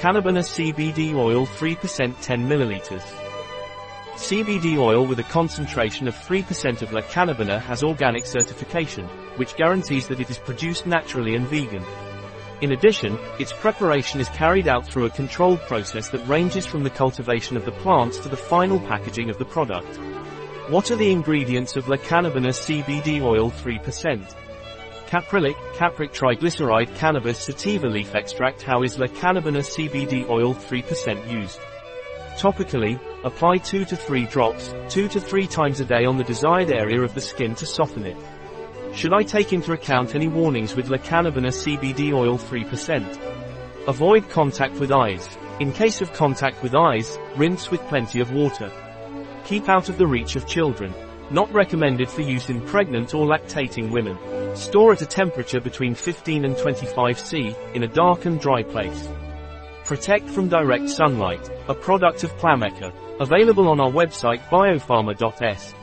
La Cannabina CBD oil 3% 10 ml. CBD oil with a concentration of 3% of La Cannabina has organic certification, which guarantees that it is produced naturally and vegan. In addition, its preparation is carried out through a controlled process that ranges from the cultivation of the plants to the final packaging of the product. What are the ingredients of La Cannabina CBD oil 3%? Caprylic, capric triglyceride cannabis sativa leaf extract How is La Cannabina CBD oil 3% used? Topically, apply 2 to 3 drops, 2 to 3 times a day on the desired area of the skin to soften it. Should I take into account any warnings with La Cannabina CBD oil 3%? Avoid contact with eyes. In case of contact with eyes, rinse with plenty of water. Keep out of the reach of children. Not recommended for use in pregnant or lactating women. Store at a temperature between 15 and 25 C, in a dark and dry place. Protect from direct sunlight, a product of Plameca. Available on our website biopharma.s.